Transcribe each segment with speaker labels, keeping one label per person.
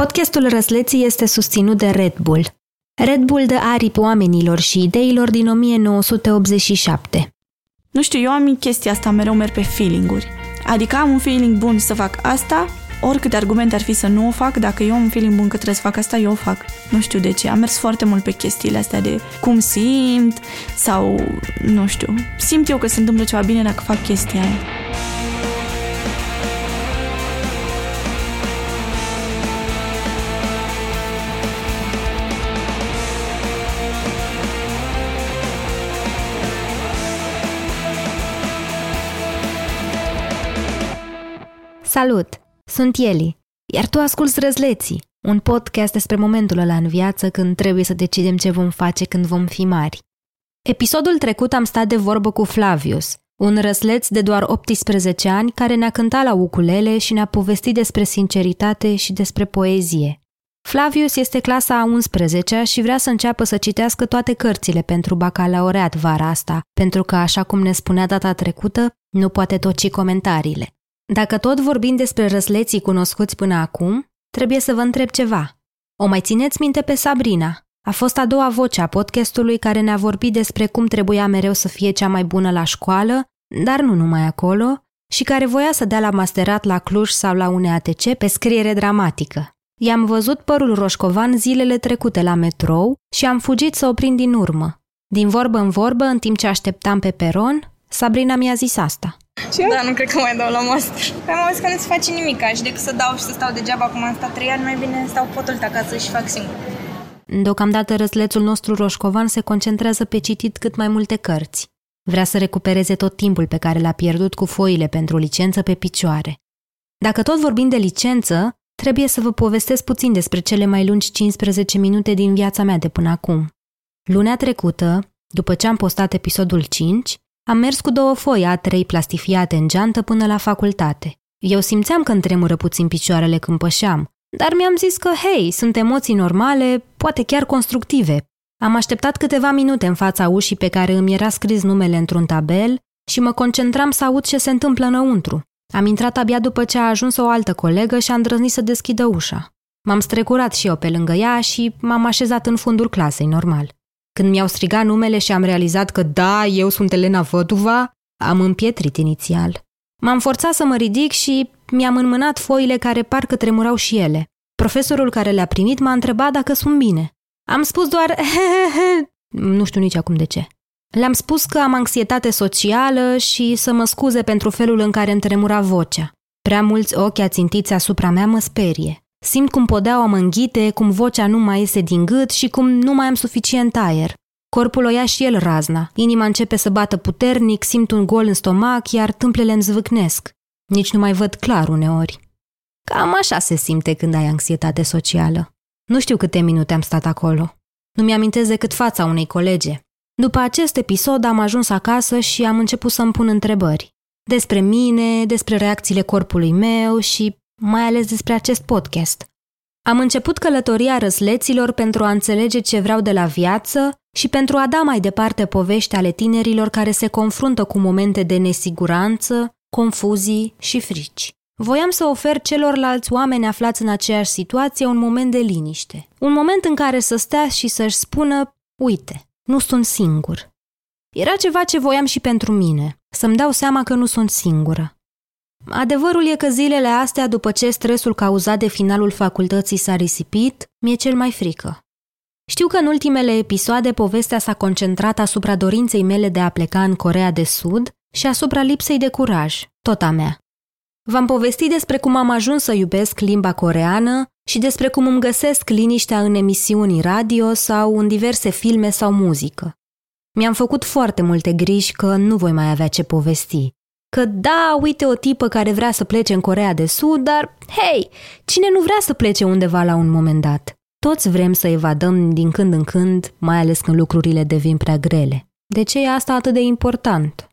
Speaker 1: Podcastul Răsleții este susținut de Red Bull. Red Bull dă aripi oamenilor și ideilor din 1987.
Speaker 2: Nu știu, eu am chestia asta, mereu merg pe feeling-uri. Adică am un feeling bun să fac asta, oricâte argumente ar fi să nu o fac, dacă eu am un feeling bun că trebuie să fac asta, eu o fac. Nu știu de ce. Am mers foarte mult pe chestiile astea de cum simt sau, nu știu, simt eu că se întâmplă ceva bine dacă fac chestia aia.
Speaker 1: Salut! Sunt Eli, iar tu asculți Răzleții, un podcast despre momentul ăla în viață când trebuie să decidem ce vom face când vom fi mari. Episodul trecut am stat de vorbă cu Flavius, un răsleț de doar 18 ani care ne-a cântat la ukulele și ne-a povestit despre sinceritate și despre poezie. Flavius este clasa a 11 și vrea să înceapă să citească toate cărțile pentru bacalaureat vara asta, pentru că, așa cum ne spunea data trecută, nu poate toci comentariile. Dacă tot vorbim despre răsleții cunoscuți până acum, trebuie să vă întreb ceva. O mai țineți minte pe Sabrina? A fost a doua voce a podcastului care ne-a vorbit despre cum trebuia mereu să fie cea mai bună la școală, dar nu numai acolo, și care voia să dea la masterat la Cluj sau la UNEATC pe scriere dramatică. I-am văzut părul roșcovan zilele trecute la metrou și am fugit să o prind din urmă. Din vorbă în vorbă, în timp ce așteptam pe peron, Sabrina mi-a zis asta.
Speaker 3: Ce? Da, nu cred că mai dau la master. Păi am auzit că nu se face nimic și decât să dau și să stau degeaba acum am stat trei ani, mai bine stau potol acasă și fac singur.
Speaker 1: Deocamdată răslețul nostru roșcovan se concentrează pe citit cât mai multe cărți. Vrea să recupereze tot timpul pe care l-a pierdut cu foile pentru licență pe picioare. Dacă tot vorbim de licență, trebuie să vă povestesc puțin despre cele mai lungi 15 minute din viața mea de până acum. Lunea trecută, după ce am postat episodul 5, am mers cu două foi A3 plastifiate în geantă până la facultate. Eu simțeam că îmi tremură puțin picioarele când pășeam, dar mi-am zis că, hei, sunt emoții normale, poate chiar constructive. Am așteptat câteva minute în fața ușii pe care îmi era scris numele într-un tabel și mă concentram să aud ce se întâmplă înăuntru. Am intrat abia după ce a ajuns o altă colegă și a îndrăznit să deschidă ușa. M-am strecurat și eu pe lângă ea și m-am așezat în fundul clasei, normal. Când mi-au strigat numele și am realizat că da, eu sunt Elena Văduva, am împietrit inițial. M-am forțat să mă ridic și mi-am înmânat foile care parcă tremurau și ele. Profesorul care le-a primit m-a întrebat dacă sunt bine. Am spus doar he nu știu nici acum de ce. Le-am spus că am anxietate socială și să mă scuze pentru felul în care îmi tremura vocea. Prea mulți ochi ațintiți asupra mea mă sperie. Simt cum podeaua mă înghite, cum vocea nu mai iese din gât și cum nu mai am suficient aer. Corpul o ia și el razna. Inima începe să bată puternic, simt un gol în stomac, iar tâmplele îmi zvâcnesc. Nici nu mai văd clar uneori. Cam așa se simte când ai anxietate socială. Nu știu câte minute am stat acolo. Nu mi-amintesc decât fața unei colege. După acest episod am ajuns acasă și am început să-mi pun întrebări. Despre mine, despre reacțiile corpului meu și mai ales despre acest podcast. Am început călătoria răsleților pentru a înțelege ce vreau de la viață și pentru a da mai departe povești ale tinerilor care se confruntă cu momente de nesiguranță, confuzii și frici. Voiam să ofer celorlalți oameni aflați în aceeași situație un moment de liniște. Un moment în care să stea și să-și spună, uite, nu sunt singur. Era ceva ce voiam și pentru mine, să-mi dau seama că nu sunt singură. Adevărul e că zilele astea, după ce stresul cauzat de finalul facultății s-a risipit, mi-e cel mai frică. Știu că în ultimele episoade povestea s-a concentrat asupra dorinței mele de a pleca în Corea de Sud și asupra lipsei de curaj, tot a mea. V-am povestit despre cum am ajuns să iubesc limba coreană și despre cum îmi găsesc liniștea în emisiuni radio sau în diverse filme sau muzică. Mi-am făcut foarte multe griji că nu voi mai avea ce povesti, că da, uite o tipă care vrea să plece în Corea de Sud, dar, hei, cine nu vrea să plece undeva la un moment dat? Toți vrem să evadăm din când în când, mai ales când lucrurile devin prea grele. De ce e asta atât de important?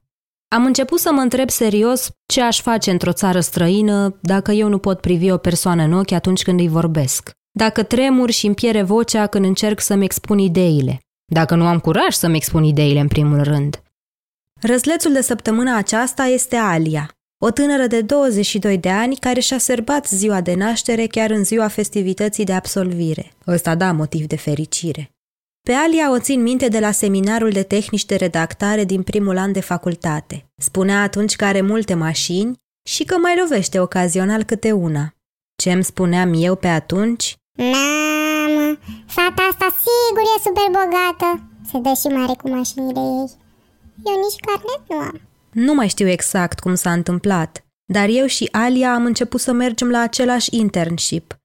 Speaker 1: Am început să mă întreb serios ce aș face într-o țară străină dacă eu nu pot privi o persoană în ochi atunci când îi vorbesc. Dacă tremur și îmi piere vocea când încerc să-mi expun ideile. Dacă nu am curaj să-mi expun ideile în primul rând. Răzlețul de săptămâna aceasta este Alia, o tânără de 22 de ani care și-a sărbat ziua de naștere chiar în ziua festivității de absolvire. Ăsta da motiv de fericire. Pe Alia o țin minte de la seminarul de tehnici de redactare din primul an de facultate. Spunea atunci că are multe mașini și că mai lovește ocazional câte una. Ce îmi spuneam eu pe atunci?
Speaker 4: Mamă, fata asta sigur e super bogată. Se dă și mare cu mașinile ei. Eu nici carnet nu am.
Speaker 1: Nu mai știu exact cum s-a întâmplat, dar eu și Alia am început să mergem la același internship,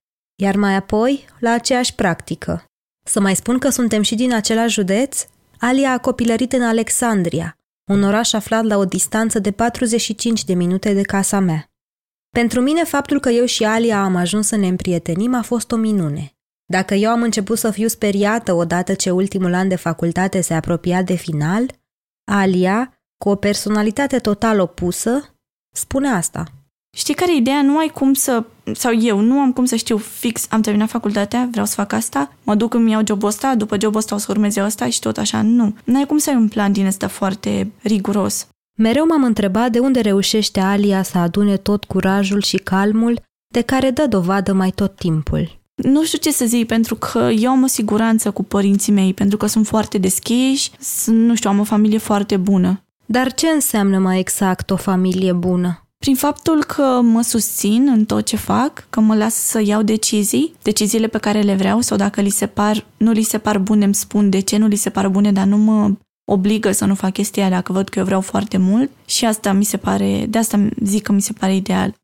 Speaker 1: iar mai apoi la aceeași practică. Să mai spun că suntem și din același județ? Alia a copilărit în Alexandria, un oraș aflat la o distanță de 45 de minute de casa mea. Pentru mine, faptul că eu și Alia am ajuns să ne împrietenim a fost o minune. Dacă eu am început să fiu speriată odată ce ultimul an de facultate se apropia de final, Alia, cu o personalitate total opusă, spune asta.
Speaker 2: Știi care e ideea? Nu ai cum să, sau eu nu am cum să știu fix, am terminat facultatea, vreau să fac asta, mă duc îmi iau jobul ăsta, după jobul ăsta o să urmez eu asta și tot așa. Nu. Nu ai cum să ai un plan din ăsta foarte riguros.
Speaker 1: Mereu m-am întrebat de unde reușește Alia să adune tot curajul și calmul de care dă dovadă mai tot timpul.
Speaker 2: Nu știu ce să zic, pentru că eu am o siguranță cu părinții mei, pentru că sunt foarte deschiși, sunt, nu știu, am o familie foarte bună.
Speaker 1: Dar ce înseamnă mai exact o familie bună?
Speaker 2: Prin faptul că mă susțin în tot ce fac, că mă las să iau decizii, deciziile pe care le vreau sau dacă li se par, nu li se par bune, îmi spun de ce nu li se par bune, dar nu mă obligă să nu fac chestia dacă văd că eu vreau foarte mult și asta mi se pare, de asta zic că mi se pare ideal.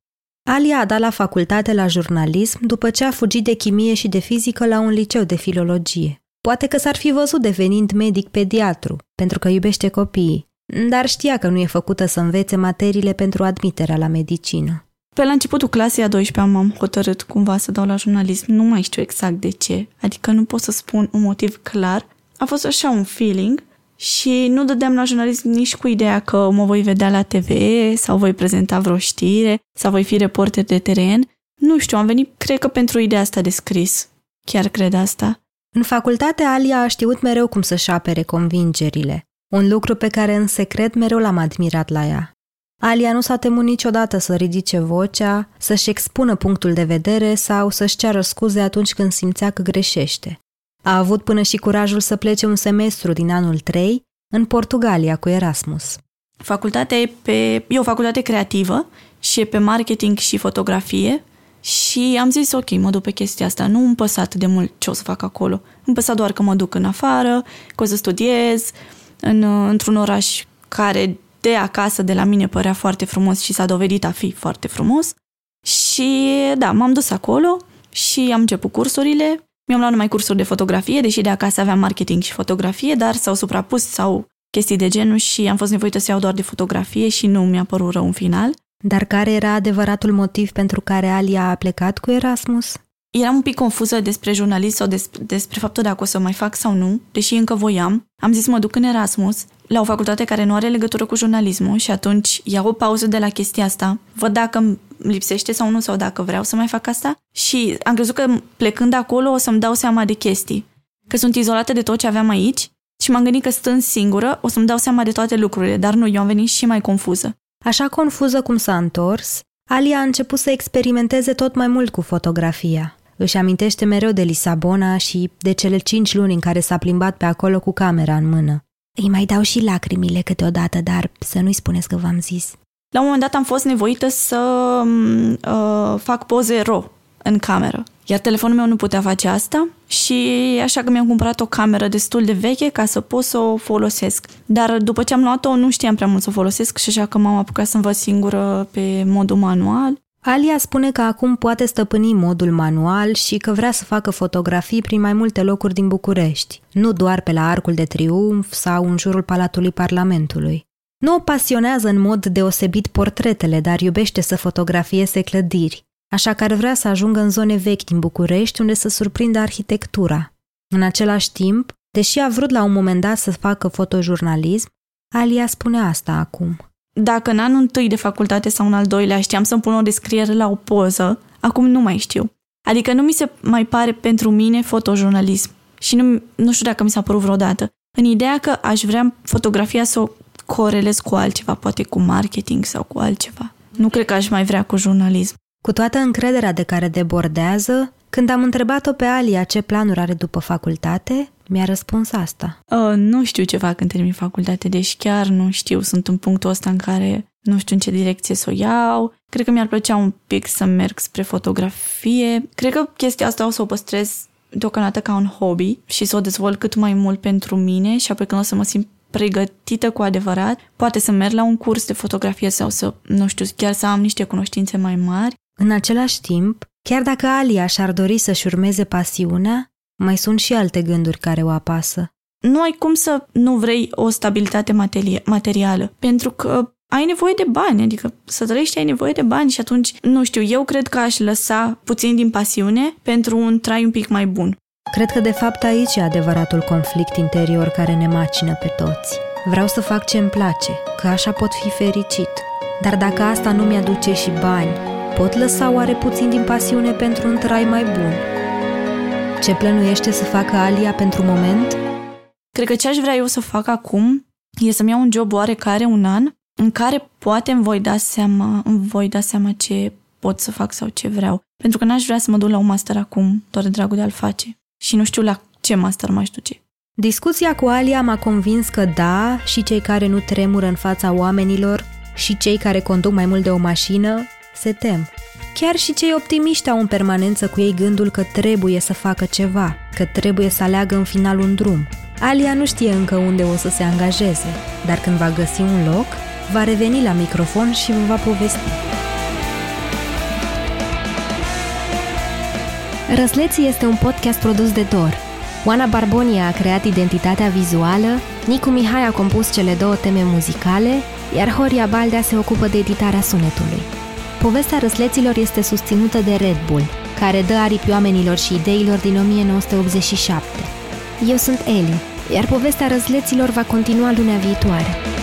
Speaker 1: Alia a dat la facultate la jurnalism după ce a fugit de chimie și de fizică la un liceu de filologie. Poate că s-ar fi văzut devenind medic pediatru, pentru că iubește copiii, dar știa că nu e făcută să învețe materiile pentru admiterea la medicină.
Speaker 2: Pe la începutul clasei a 12 m-am hotărât cumva să dau la jurnalism, nu mai știu exact de ce, adică nu pot să spun un motiv clar. A fost așa un feeling și nu dădeam la jurnalism nici cu ideea că mă voi vedea la TV sau voi prezenta vreo știre sau voi fi reporter de teren. Nu știu, am venit, cred că pentru ideea asta de scris. Chiar cred asta.
Speaker 1: În facultate, Alia a știut mereu cum să-și apere convingerile, un lucru pe care în secret mereu l-am admirat la ea. Alia nu s-a temut niciodată să ridice vocea, să-și expună punctul de vedere sau să-și ceară scuze atunci când simțea că greșește. A avut până și curajul să plece un semestru din anul 3 în Portugalia cu Erasmus.
Speaker 2: Facultatea e, pe, e o facultate creativă și e pe marketing și fotografie și am zis ok, mă duc pe chestia asta. Nu îmi păsa atât de mult ce o să fac acolo. Îmi păsa doar că mă duc în afară, că o să studiez în, într-un oraș care de acasă, de la mine, părea foarte frumos și s-a dovedit a fi foarte frumos. Și da, m-am dus acolo și am început cursurile mi-am luat numai cursuri de fotografie, deși de acasă aveam marketing și fotografie, dar s-au suprapus sau chestii de genul și am fost nevoită să iau doar de fotografie și nu mi-a părut rău în final.
Speaker 1: Dar care era adevăratul motiv pentru care Alia a plecat cu Erasmus?
Speaker 2: Eram un pic confuză despre jurnalist sau despre, despre faptul dacă o să mai fac sau nu, deși încă voiam. Am zis mă duc în Erasmus, la o facultate care nu are legătură cu jurnalismul și atunci iau o pauză de la chestia asta, văd dacă lipsește sau nu, sau dacă vreau să mai fac asta. Și am crezut că plecând acolo o să-mi dau seama de chestii. Că sunt izolată de tot ce aveam aici și m-am gândit că stând singură o să-mi dau seama de toate lucrurile, dar nu, eu am venit și mai confuză.
Speaker 1: Așa confuză cum s-a întors, Alia a început să experimenteze tot mai mult cu fotografia. Își amintește mereu de Lisabona și de cele cinci luni în care s-a plimbat pe acolo cu camera în mână. Îi mai dau și lacrimile câteodată, dar să nu-i spuneți că v-am zis.
Speaker 2: La un moment dat am fost nevoită să uh, fac poze RAW în cameră. Iar telefonul meu nu putea face asta și așa că mi-am cumpărat o cameră destul de veche ca să pot să o folosesc. Dar după ce am luat-o, nu știam prea mult să o folosesc și așa că m-am apucat să învăț singură pe modul manual.
Speaker 1: Alia spune că acum poate stăpâni modul manual și că vrea să facă fotografii prin mai multe locuri din București, nu doar pe la Arcul de Triumf sau în jurul Palatului Parlamentului. Nu o pasionează în mod deosebit portretele, dar iubește să fotografieze clădiri, așa că ar vrea să ajungă în zone vechi din București unde să surprindă arhitectura. În același timp, deși a vrut la un moment dat să facă fotojurnalism, Alia spune asta acum.
Speaker 2: Dacă în anul întâi de facultate sau în al doilea știam să-mi pun o descriere la o poză, acum nu mai știu. Adică nu mi se mai pare pentru mine fotojurnalism. Și nu, nu știu dacă mi s-a părut vreodată. În ideea că aș vrea fotografia să o corelez cu altceva, poate cu marketing sau cu altceva. Nu cred că aș mai vrea cu jurnalism.
Speaker 1: Cu toată încrederea de care debordează, când am întrebat-o pe Alia ce planuri are după facultate, mi-a răspuns asta.
Speaker 2: Uh, nu știu ce fac când termin facultate, deci chiar nu știu. Sunt în punctul ăsta în care nu știu în ce direcție să o iau. Cred că mi-ar plăcea un pic să merg spre fotografie. Cred că chestia asta o să o păstrez deocamdată ca un hobby și să o dezvolt cât mai mult pentru mine și apoi când o să mă simt pregătită cu adevărat, poate să merg la un curs de fotografie sau să, nu știu, chiar să am niște cunoștințe mai mari.
Speaker 1: În același timp, chiar dacă Alia și-ar dori să-și urmeze pasiunea, mai sunt și alte gânduri care o apasă.
Speaker 2: Nu ai cum să nu vrei o stabilitate materi- materială, pentru că ai nevoie de bani, adică să trăiești ai nevoie de bani și atunci, nu știu, eu cred că aș lăsa puțin din pasiune pentru un trai un pic mai bun.
Speaker 1: Cred că de fapt aici e adevăratul conflict interior care ne macină pe toți. Vreau să fac ce îmi place, că așa pot fi fericit. Dar dacă asta nu mi-aduce și bani, pot lăsa oare puțin din pasiune pentru un trai mai bun? Ce plănuiește să facă Alia pentru moment?
Speaker 2: Cred că ce aș vrea eu să fac acum e să-mi iau un job oarecare un an în care poate îmi voi da seama, îmi voi da seama ce pot să fac sau ce vreau. Pentru că n-aș vrea să mă duc la un master acum, doar de dragul de a-l face. Și nu știu la ce master m-aș duce.
Speaker 1: Discuția cu Alia m-a convins că da, și cei care nu tremură în fața oamenilor și cei care conduc mai mult de o mașină se tem. Chiar și cei optimiști au în permanență cu ei gândul că trebuie să facă ceva, că trebuie să aleagă în final un drum. Alia nu știe încă unde o să se angajeze, dar când va găsi un loc, va reveni la microfon și vă va povesti. Răsleții este un podcast produs de Dor. Oana Barbonia a creat identitatea vizuală, Nicu Mihai a compus cele două teme muzicale, iar Horia Baldea se ocupă de editarea sunetului. Povestea răsleților este susținută de Red Bull, care dă aripi oamenilor și ideilor din 1987. Eu sunt Eli, iar povestea răsleților va continua lunea viitoare.